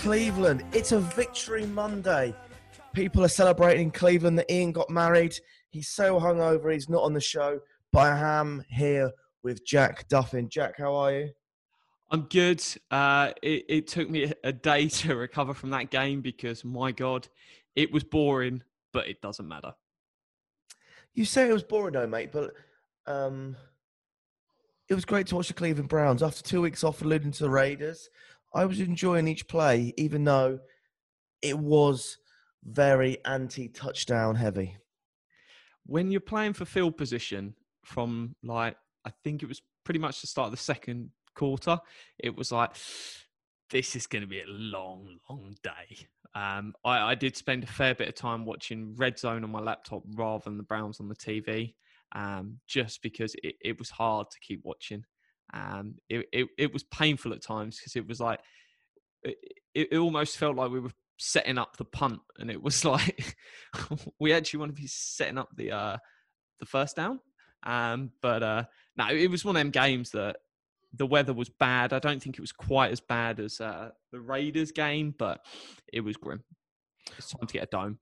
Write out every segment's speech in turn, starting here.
Cleveland. It's a victory Monday. People are celebrating in Cleveland that Ian got married. He's so hungover, he's not on the show, but I am here with Jack Duffin. Jack, how are you? I'm good. Uh, it, it took me a day to recover from that game because, my God, it was boring, but it doesn't matter. You say it was boring, though, mate, but um, it was great to watch the Cleveland Browns. After two weeks off alluding to the Raiders, I was enjoying each play, even though it was very anti touchdown heavy. When you're playing for field position from like, I think it was pretty much the start of the second quarter, it was like, this is going to be a long, long day. Um, I, I did spend a fair bit of time watching Red Zone on my laptop rather than the Browns on the TV, um, just because it, it was hard to keep watching. Um, it, it, it was painful at times because it was like, it, it almost felt like we were setting up the punt, and it was like we actually want to be setting up the uh, the first down. Um, but uh, no, it was one of them games that the weather was bad. I don't think it was quite as bad as uh, the Raiders game, but it was grim. It's time to get a dome,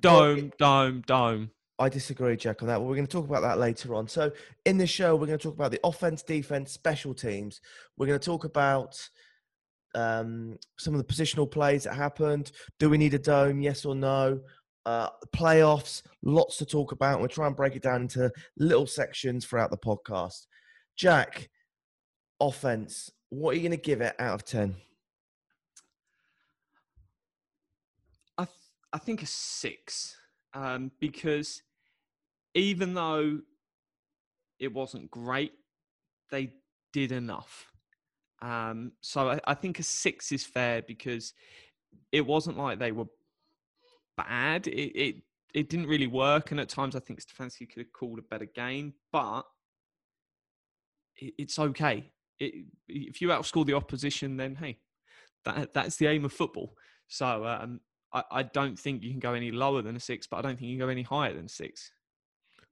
dome, dome, dome. I disagree, Jack, on that. But we're going to talk about that later on. So, in this show, we're going to talk about the offense, defense, special teams. We're going to talk about um, some of the positional plays that happened. Do we need a dome? Yes or no? Uh, playoffs, lots to talk about. We'll try and break it down into little sections throughout the podcast. Jack, offense, what are you going to give it out of 10? I th- I think a six, um, because even though it wasn't great, they did enough. Um, so I, I think a six is fair because it wasn't like they were bad. It, it it didn't really work, and at times I think Stefanski could have called a better game, but it, it's okay. It, if you outscore the opposition, then hey, that that's the aim of football. So um, I, I don't think you can go any lower than a six, but I don't think you can go any higher than six.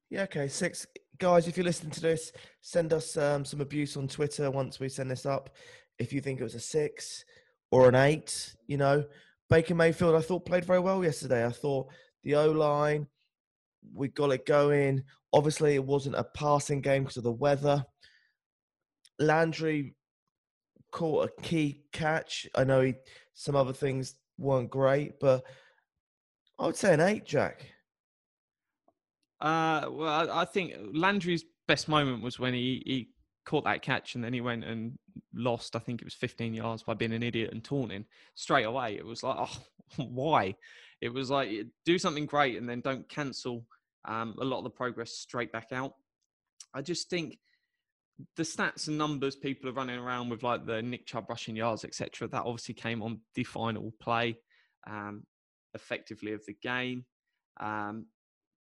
Yeah, okay. Six guys, if you're listening to this, send us um, some abuse on Twitter once we send this up. If you think it was a six or an eight, you know, Baker Mayfield, I thought played very well yesterday. I thought the O line, we got it going. Obviously, it wasn't a passing game because of the weather. Landry caught a key catch. I know he, some other things weren't great, but I would say an eight, Jack. Uh, well, I, think Landry's best moment was when he, he caught that catch and then he went and lost. I think it was 15 yards by being an idiot and taunting straight away. It was like, oh, why? It was like do something great and then don't cancel um, a lot of the progress straight back out. I just think the stats and numbers people are running around with, like the Nick Chubb rushing yards, etc. That obviously came on the final play, um, effectively of the game. Um,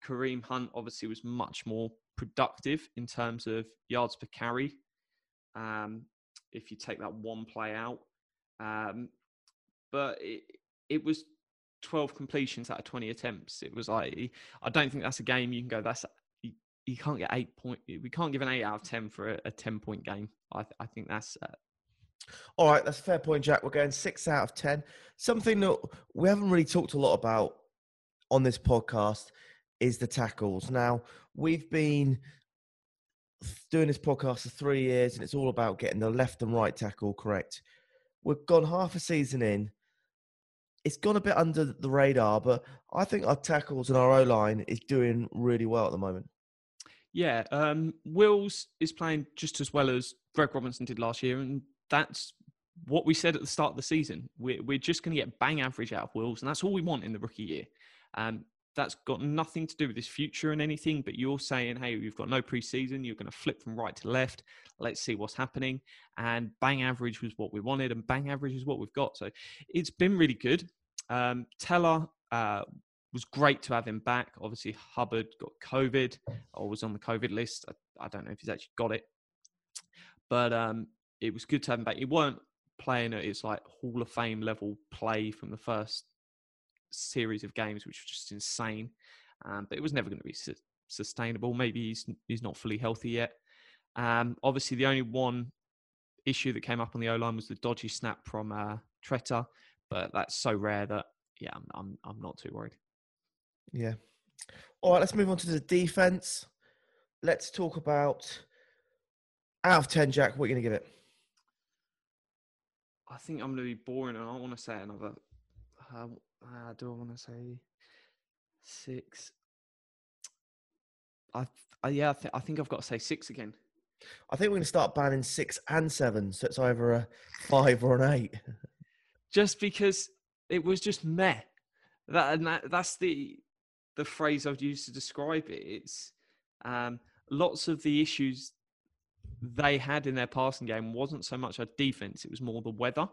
Kareem Hunt obviously was much more productive in terms of yards per carry. Um, if you take that one play out, um, but it, it was 12 completions out of 20 attempts. It was like I don't think that's a game you can go. That's you, can't get eight point. We can't give an eight out of 10 for a, a 10 point game. I, I think that's. Uh, All right, that's a fair point, Jack. We're going six out of 10. Something that we haven't really talked a lot about on this podcast is the tackles. Now, we've been doing this podcast for three years and it's all about getting the left and right tackle correct. We've gone half a season in. It's gone a bit under the radar, but I think our tackles and our O line is doing really well at the moment. Yeah, um, Wills is playing just as well as Greg Robinson did last year, and that's what we said at the start of the season. We're, we're just going to get bang average out of Wills, and that's all we want in the rookie year. Um, that's got nothing to do with his future and anything. But you're saying, hey, we've got no preseason. You're going to flip from right to left. Let's see what's happening. And bang average was what we wanted, and bang average is what we've got. So it's been really good. Um, Teller uh, was great to have him back. Obviously, Hubbard got COVID or was on the COVID list. I, I don't know if he's actually got it, but um, it was good to have him back. He weren't playing at his like Hall of Fame level play from the first series of games, which was just insane. Um, but it was never going to be su- sustainable. Maybe he's he's not fully healthy yet. Um, obviously, the only one issue that came up on the O line was the dodgy snap from uh, Tretter, but that's so rare that yeah, I'm, I'm I'm not too worried. Yeah. All right, let's move on to the defense. Let's talk about out of 10, Jack, what are you going to give it? I think I'm going to be boring, and I want to say another. Uh, uh, do I want to say six? I, I yeah, I, th- I think I've got to say six again. I think we're going to start banning six and seven, so it's either a five or an eight. Just because it was just meh. That and that, that's the the phrase I've used to describe it. It's um, lots of the issues they had in their passing game wasn't so much a defense; it was more the weather.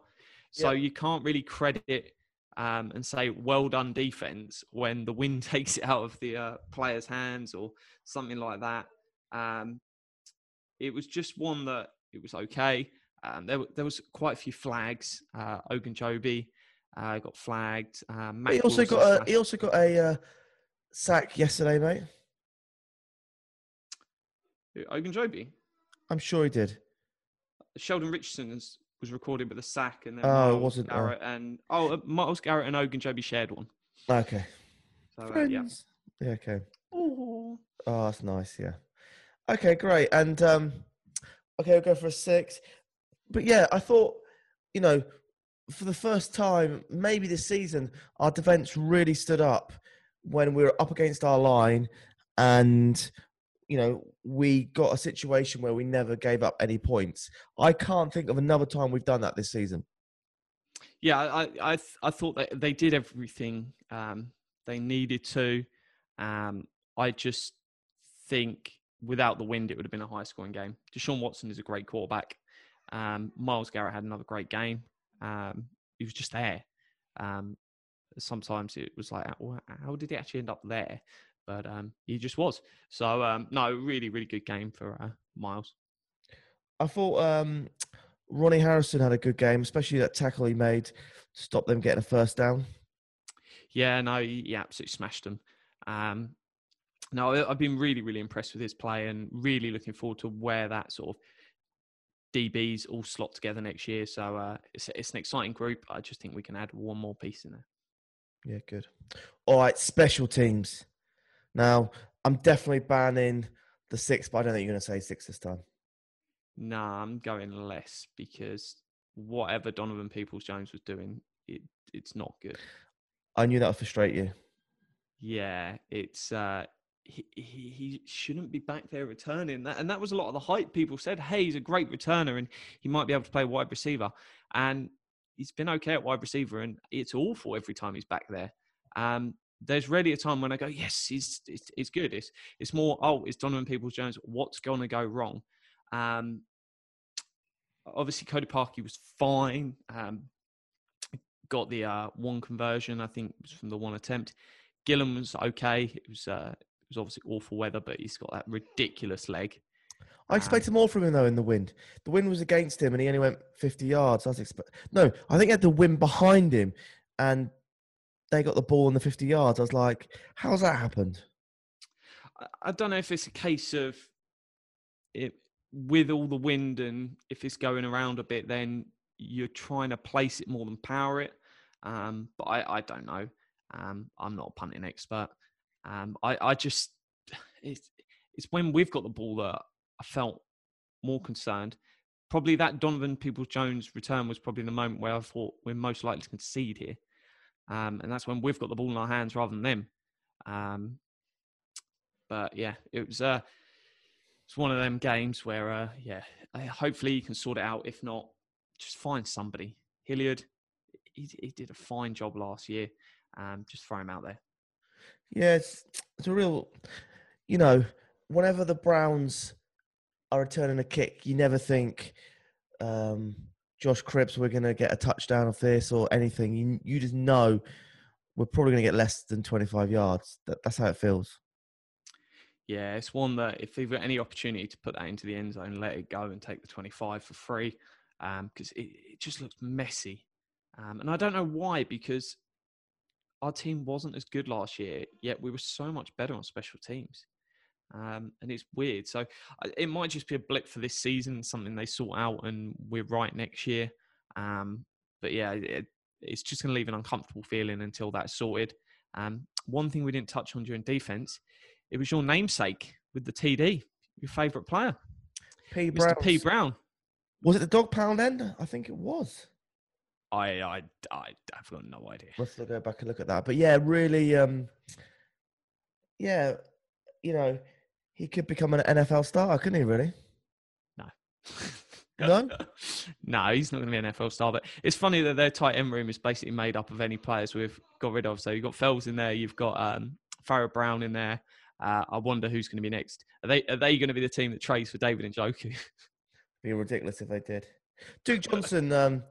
So Yeah. you can't really credit um, and say well done defense when the wind takes it out of the uh, player's hands or something like that. Um, it was just one that it was okay. Um, there, there was quite a few flags. Uh, Ogunjobi uh, got flagged. But he also got a, he also got a uh, sack yesterday, mate. Ogunjobi. I'm sure he did. Sheldon Richardson was recorded with a sack, and then Oh, it Myles wasn't, uh, Garrett and oh, uh, Myles Garrett and Ogunjobi shared one. Okay. So uh, yeah. Friends. yeah. Okay. Oh, that's nice. Yeah. Okay, great. And um, okay, I'll go for a six. But yeah, I thought, you know, for the first time, maybe this season, our defense really stood up when we were up against our line, and you know, we got a situation where we never gave up any points. I can't think of another time we've done that this season. Yeah, I I I thought that they did everything um, they needed to. Um, I just think without the wind, it would have been a high scoring game. Deshaun Watson is a great quarterback. Um, Myles Garrett had another great game. Um, he was just there. Sometimes it was like, "Well, how did he actually end up there? But um, he just was. So um, no, really, really good game for uh, Myles. I thought um, Ronnie Harrison had a good game, especially that tackle he made to stop them getting a first down. Yeah, no, he, he absolutely smashed them. Um, no, I've been really, really impressed with his play and really looking forward to where that sort of DBs all slot together next year. So uh, it's, it's an exciting group. I just think we can add one more piece in there. Yeah, good. All right, special teams. Now, I'm definitely banning the six, but I don't think you're going to say six this time. Nah, I'm going less because whatever Donovan Peoples Jones was doing, it it's not good. I knew that would frustrate you. Yeah, it's uh, he, he he shouldn't be back there returning that, and that was a lot of the hype. People said, "Hey, he's a great returner, and he might be able to play wide receiver." And he's been okay at wide receiver, and it's awful every time he's back there. Um, there's rarely a time when I go, "Yes, he's it's, good." It's it's more, "Oh, it's Donovan Peoples Jones. What's to go wrong?" Um, obviously, Cody Parkey was fine. Um, got the uh, one conversion, I think, was from the one attempt. Gillan was okay. It was uh, it was obviously awful weather, but he's got that ridiculous leg. I expected more from him though in the wind. The wind was against him, and he only went 50 yards. I was expect. No, I think he had the wind behind him, and they got the ball in the 50 yards. I was like, how's that happened? I, don't know if it's a case of it with all the wind and if it's going around a bit, then you're trying to place it more than power it. Um, but I, I don't know. Um, I'm not a punting expert. Um, I, I just it's it's when we've got the ball that I felt more concerned. Probably that Donovan Peoples Jones return was probably the moment where I thought we're most likely to concede here. Um, and that's when we've got the ball in our hands rather than them. Um, but yeah, it was uh, it's one of them games where uh, yeah, hopefully you can sort it out. If not, just find somebody. Hilliard, he, he did a fine job last year. Um, just throw him out there. Yeah, it's, it's a real, you know, whenever the Browns are returning a kick, you never think um, Josh Cribbs, we're going to get a touchdown of this or anything. You, you just know we're probably going to get less than 25 yards. That, that's how it feels. Yeah, it's one that if they've got any opportunity to put that into the end zone, let it go and take the 25 for free because um, it, it just looks messy. Um, and I don't know why, because our team wasn't as good last year, yet we were so much better on special teams. Um, and it's weird. So it might just be a blip for this season, something they sort out, and we're right next year. Um, but yeah, it, it's just going to leave an uncomfortable feeling until that's sorted. Um, one thing we didn't touch on during defense, it was your namesake with the TD, your favourite player, P. Mr. Brown. P. Brown. Was it the dog pound end? I think it was. I, I, I, have got no idea. Let's go back and look at that. But yeah, really, um, yeah, you know, he could become an NFL star, couldn't he? Really? No. No? no, he's not going to be an NFL star. But it's funny that their tight end room is basically made up of any players we've got rid of. So you've got Fells in there, you've got um, Pharaoh Brown in there. Uh, I wonder who's going to be next. Are they are they going to be the team that trades for David Njoku? Be ridiculous if they did. Duke Johnson, um,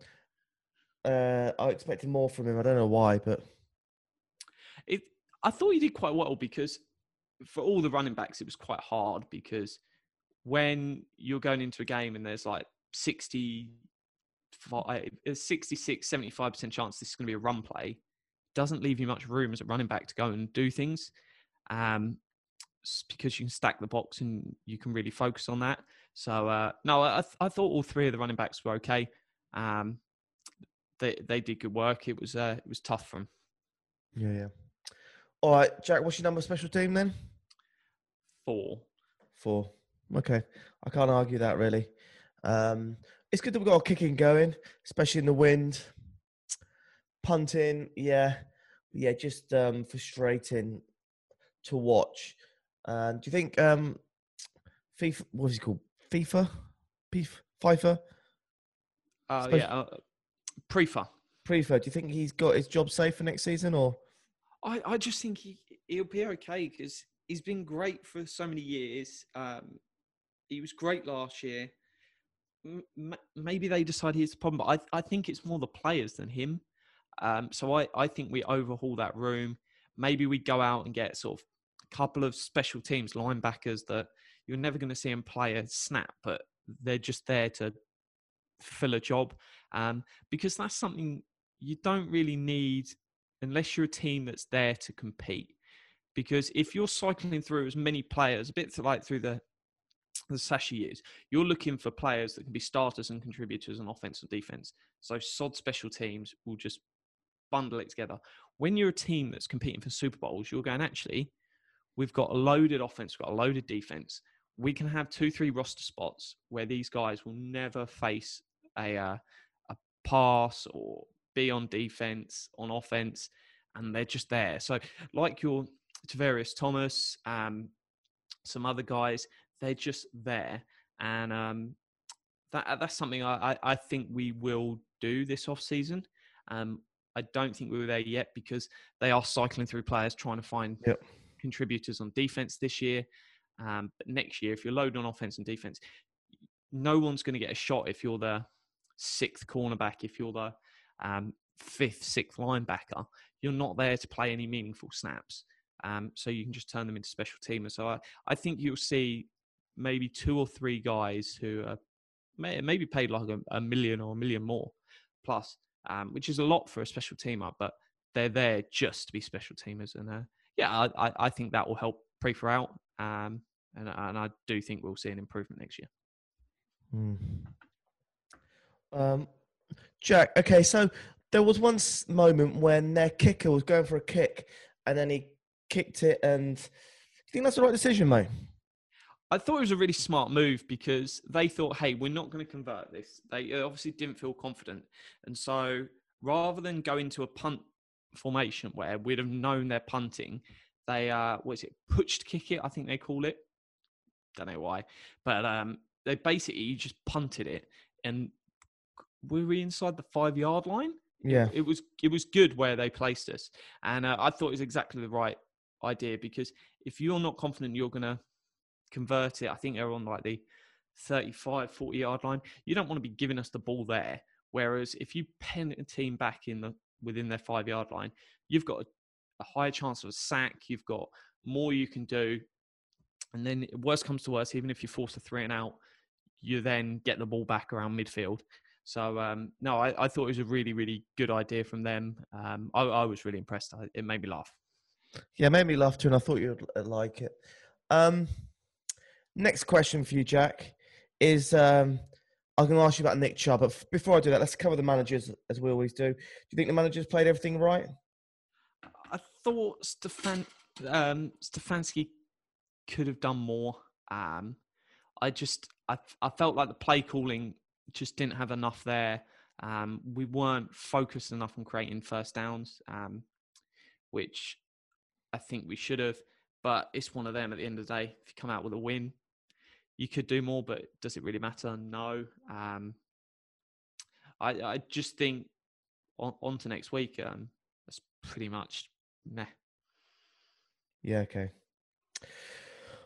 uh, I expected more from him. I don't know why, but it. I thought he did quite well because for all the running backs, it was quite hard because when you're going into a game and there's like 60, 66, 75% chance this is going to be a run play, doesn't leave you much room as a running back to go and do things. Um, because you can stack the box and you can really focus on that. So uh, no, I, th- I, thought all three of the running backs were okay. Um, they they did good work. It was uh, it was tough for them. Yeah, yeah. All right, Jack. What's your number special team then? Four. Four. Okay, I can't argue that really. Um, it's good that we've got our kicking going, especially in the wind. Punting, yeah, yeah, just um, frustrating to watch. Uh, do you think um, FIFA? What's he called? FIFA, Beef, FIFA. Uh, yeah, uh, Priefer. Priefer. Do you think he's got his job safe for next season, or I, I just think he he'll be okay because he's been great for so many years. Um, he was great last year. M- maybe they decide he's the problem, but I I think it's more the players than him. Um, so I I think we overhaul that room. Maybe we go out and get sort of a couple of special teams linebackers that you're never going to see them play a snap, but they're just there to fill a job. Um, because that's something you don't really need unless you're a team that's there to compete. Because if you're cycling through as many players, a bit like through the the Sashi years, you're looking for players that can be starters and contributors on offense and defense. So sod special teams will just bundle it together. When you're a team that's competing for Super Bowls, you're going actually, we've got a loaded offense, we've got a loaded defense. We can have two, three roster spots where these guys will never face a uh, a pass or be on defense, on offense, and they're just there. So, like your Tavarius Thomas, um, some other guys, they're just there, and um, that that's something I, I, I think we will do this off season. Um, I don't think we were there yet because they are cycling through players trying to find Yep. contributors on defense this year. Um, but next year, if you're loaded on offense and defense, no one's going to get a shot if you're the sixth cornerback, if you're the um, fifth, sixth linebacker. You're not there to play any meaningful snaps. Um, so you can just turn them into special teamers. So I, I think you'll see maybe two or three guys who are may, maybe paid like a, a million or a million more plus, um, which is a lot for a special teamer, but they're there just to be special teamers. And uh, yeah, I, I, think that will help Priefer out. Um, and, and I do think we'll see an improvement next year. Hmm. Um, Jack, okay, so there was one moment when their kicker was going for a kick and then he kicked it, and you think that's the right decision, mate? I thought it was a really smart move because they thought, hey, we're not going to convert this. They uh, obviously didn't feel confident. And so rather than go into a punt formation where we'd have known they're punting, they, uh, what is it, pushed kick it, I think they call it. Don't know why. But um, they basically just punted it. And were we inside the five yard line? Yeah. it was it was good where they placed us, and uh, I thought it was exactly the right idea because if you're not confident you're going to convert it, I think they're on like the 35, 40 yard line. You don't want to be giving us the ball there. Whereas if you pen a team back in the within their five yard line, you've got a, a higher chance of a sack. You've got more you can do. And then worst comes to worst, even if you force a three and out, you then get the ball back around midfield. So um, no, I, I, thought it was a really, really good idea from them. Um, I, I, was really impressed. It made me laugh. Yeah, it made me laugh too, and I thought you'd like it. Um, next question for you, Jack, is um, I'm going to ask you about Nick Chubb. But before I do that, let's cover the managers as we always do. Do you think the managers played everything right? I thought Stefan um, Stefanski could have done more. Um, I just I, I felt like the play calling just didn't have enough there. Um, we weren't focused enough on creating first downs, um, which I think we should have. But it's one of them at the end of the day. If you come out with a win, you could do more, but does it really matter? No. Um, I, I just think on, on to next week, um, that's pretty much meh. Yeah, okay.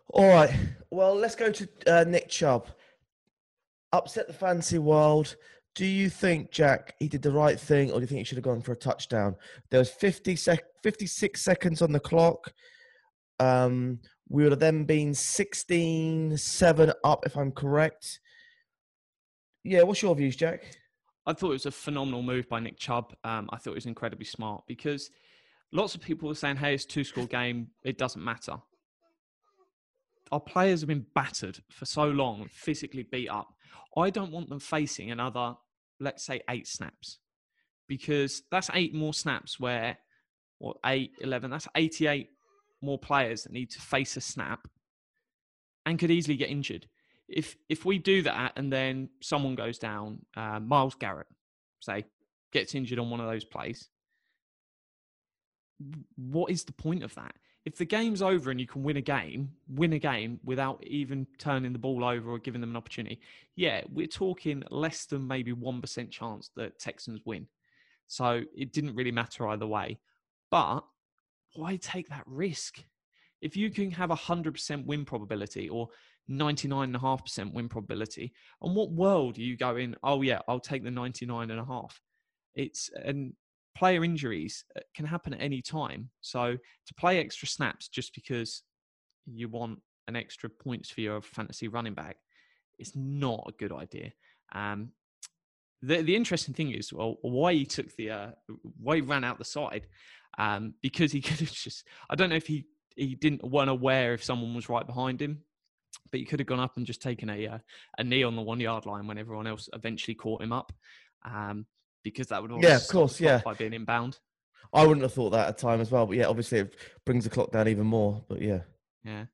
All right. Well, let's go to uh, Nick Chubb. Upset the fancy world. Do you think, Jack, he did the right thing, or do you think he should have gone for a touchdown? There was 50 sec- 56 seconds on the clock. Um, we would have then been 16 7 up, if I'm correct. Yeah, what's your views, Jack? I thought it was a phenomenal move by Nick Chubb. Um, I thought it was incredibly smart because lots of people were saying, hey, it's two score game, it doesn't matter. Our players have been battered for so long, physically beat up. I don't want them facing another, let's say, eight snaps because that's eight more snaps where, or eight, 11, that's 88 more players that need to face a snap and could easily get injured. If if we do that and then someone goes down, uh, Myles Garrett, say, gets injured on one of those plays, what is the point of that? If the game's over and you can win a game, win a game without even turning the ball over or giving them an opportunity, yeah, we're talking less than maybe 1% chance that Texans win. So it didn't really matter either way. But why take that risk? If you can have a 100% win probability or 99.5% win probability, on what world are you going, oh, yeah, I'll take the 99.5? It's, and player injuries uh, can happen at any time. So to play extra snaps just because you want an extra points for your fantasy running back is not a good idea. Um, the the interesting thing is well, why he took the uh, why he ran out the side um, because he could have just I don't know if he he didn't weren't aware if someone was right behind him, but he could have gone up and just taken a uh, a knee on the one yard line when everyone else eventually caught him up. Um, because that would yeah, of course, yeah, by being inbound. I wouldn't have thought that at a time as well, but yeah, obviously it brings the clock down even more. But yeah, yeah,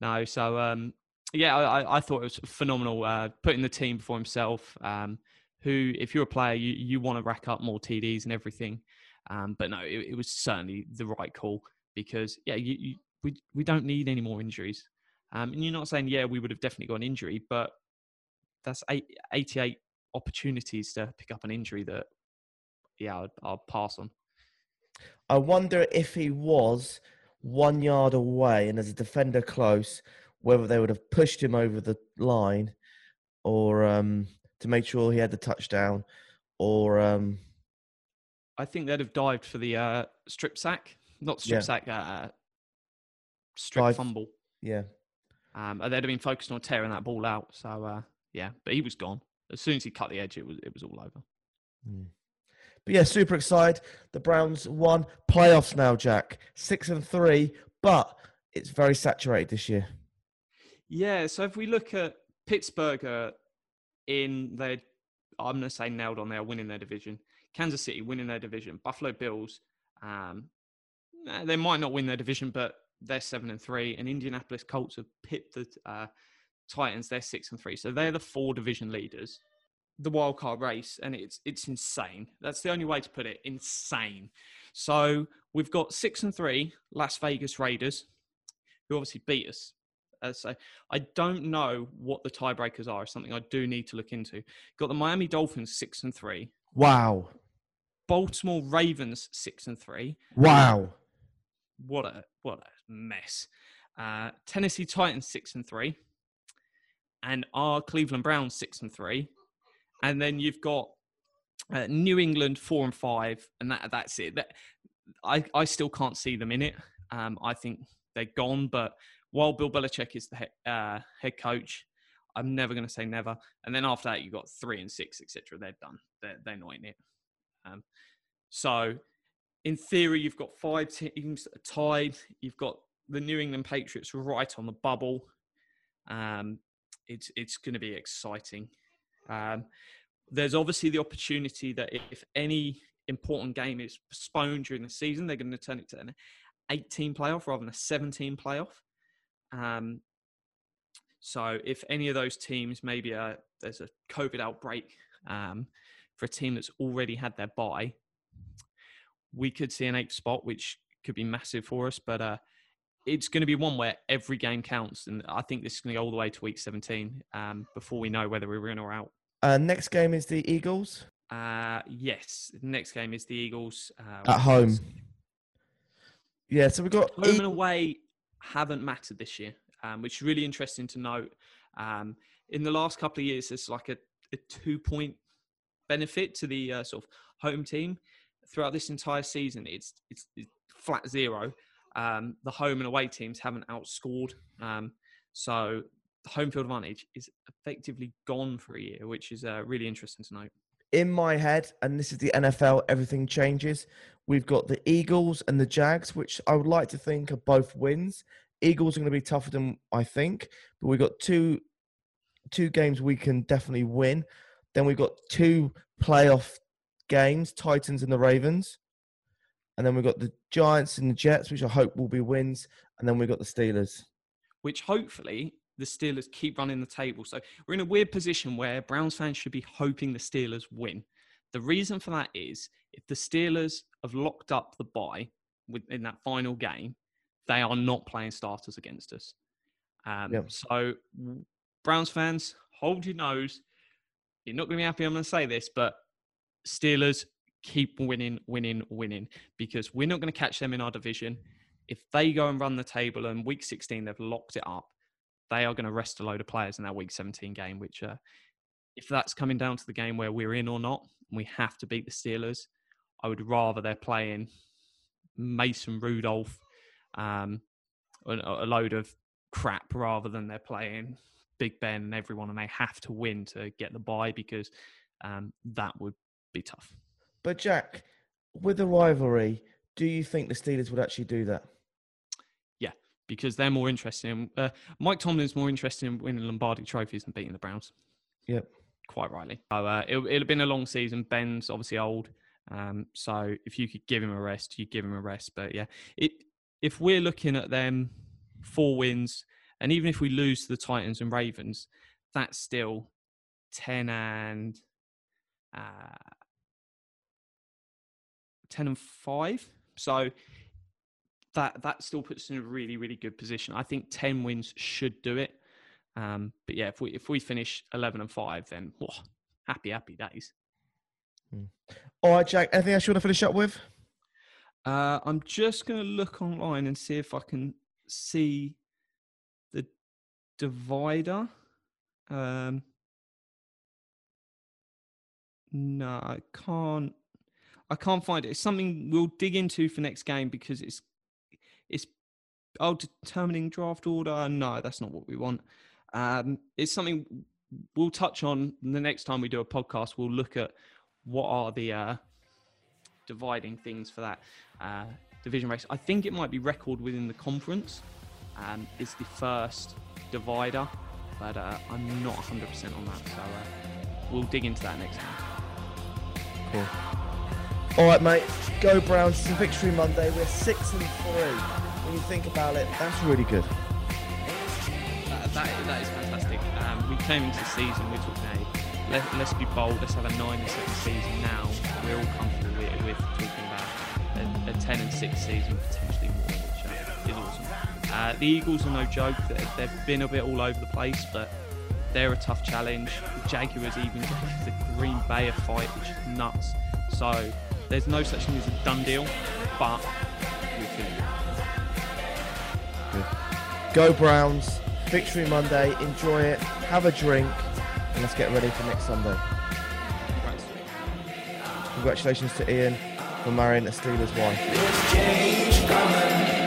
no. So um, yeah, I, I thought it was phenomenal uh, putting the team before himself. Um, who, if you're a player, you, you want to rack up more TDs and everything. Um, but no, it, it, was certainly the right call because yeah, you, you, we we don't need any more injuries. Um, and you're not saying yeah, we would have definitely got an injury, but that's eight, 88 opportunities to pick up an injury that, yeah, I'll, I'll pass on. I wonder if he was one yard away and as a defender close, whether they would have pushed him over the line or um, to make sure he had the touchdown or. Um, I think they'd have dived for the uh, strip sack, not strip yeah. sack, uh, strip Dive. fumble. Yeah. Um, they'd have been focused on tearing that ball out. So, uh, yeah, but he was gone as soon as he cut the edge, it was it was all over. Mm. But yeah, super excited. The Browns won playoffs now, Jack. Six and three, but it's very saturated this year. Yeah. So if we look at Pittsburgh uh, in their, I'm going to say nailed on. They are winning their division. Kansas City winning their division. Buffalo Bills, um, they might not win their division, but they're seven and three. And Indianapolis Colts have pipped the uh, Titans, they're six and three. So they're the four division leaders. The wild card race, and it's it's insane. That's the only way to put it. Insane. So we've got six and three Las Vegas Raiders, who obviously beat us. Uh, so I don't know what the tiebreakers are. It's something I do need to look into. Got the Miami Dolphins six and three. Wow. Baltimore Ravens six and three. Wow. what a what a mess. Uh, Tennessee Titans six and three, and our Cleveland Browns six and three, and then you've got uh, New England four and five, and that that's it. That I I still can't see them in it. Um, I think they're gone. But while Bill Belichick is the head, uh, head coach, I'm never going to say never. And then after that, you've got three and six, etc. They're done. They're they're not in it. Um, so in theory, you've got five teams tied. You've got the New England Patriots right on the bubble. Um, it's it's going to be exciting. Um, there's obviously the opportunity that if any important game is postponed during the season, they're going to turn it to an 18 playoff rather than a 17 playoff. Um, so if any of those teams, maybe a, there's a COVID outbreak um, for a team that's already had their bye, we could see an eighth spot, which could be massive for us. But uh, it's going to be one where every game counts, and I think this is going to go all the way to week 17 um, before we know whether we're in or out. Uh, next game is the Eagles Uh, yes, next game is the Eagles uh, at home. Yeah, so we've got home E- and away haven't mattered this year, um, which is really interesting to note. Um, in the last couple of years, there's like a, a two point benefit to the uh, sort of home team. Throughout this entire season, it's it's, it's flat zero. Um, the home and away teams haven't outscored, um, so the home field advantage is effectively gone for a year, which is uh, really interesting to note. in my head, and this is the NFL, everything changes. We've got the Eagles and the Jags, which I would like to think are both wins. Eagles are going to be tougher than I think, but we've got two two games we can definitely win. Then we've got two playoff games, Titans and the Ravens. And then we've got the Giants and the Jets, which I hope will be wins. And then we've got the Steelers. which hopefully the Steelers keep running the table. So we're in a weird position where Browns fans should be hoping the Steelers win. The reason for that is if the Steelers have locked up the bye in that final game, they are not playing starters against us. Um, Yep. So Browns fans, hold your nose. You're not going to be happy. I'm going to say this, but Steelers keep winning, winning, winning because we're not going to catch them in our division if they go and run the table and week 16 they've locked it up, they are going to rest a load of players in that week 17 game. Which, uh, if that's coming down to the game where we're in or not, we have to beat the Steelers, I would rather they're playing Mason Rudolph, um, a, load of crap rather than they're playing Big Ben and everyone, and they have to win to get the bye because um, that would be tough. But Jack, with the rivalry, do you think the Steelers would actually do that? Yeah, because they're more interested in uh, Mike Tomlin's more interested in winning Lombardi trophies than beating the Browns. Yep. Quite rightly. So uh, it, it'll have been a long season. Ben's obviously old, um, so if you could give him a rest, you give him a rest. But yeah, it if we're looking at them four wins, and even if we lose to the Titans and Ravens, that's still ten and uh, ten and five. So that that still puts us in a really really good position. I think ten wins should do it. Um, but yeah, if we if we finish eleven and five, then whoa, happy happy days. All right, Jack. Anything else you want to finish up with? Uh, I'm just going to look online and see if I can see the divider. Um, no, I can't. I can't find it. It's something we'll dig into for next game because it's it's oh determining draft order. No, that's not what we want. Um, it's something we'll touch on the next time we do a podcast. We'll look at what are the uh, dividing things for that uh, division race. I think it might be record within the conference um, is the first divider, but uh, I'm not 100% on that. So uh, we'll dig into that next time. Cool. All right, mate. Go Browns. It's a victory Monday. We're six and three. When you think about it, that's really good. That, that, is fantastic. Um, we came into the season, we're talking, hey, let, let's be bold, let's have a 9 and 7 season now. We're all comfortable with, with talking about a, a 10 and 6 season, potentially more, which uh, is awesome. Uh, the Eagles are no joke. They- They've been a bit all over the place, but they're a tough challenge. The Jaguars even gave the Green Bay a fight, which is nuts. So there's no such thing as a done deal, but we feel good. Good. Go Browns. Victory Monday. Enjoy it. Have a drink. And let's get ready for next Sunday. Congrats. Congratulations to Ian for marrying a Steelers wife. There's change coming.